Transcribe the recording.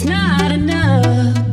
It's not enough.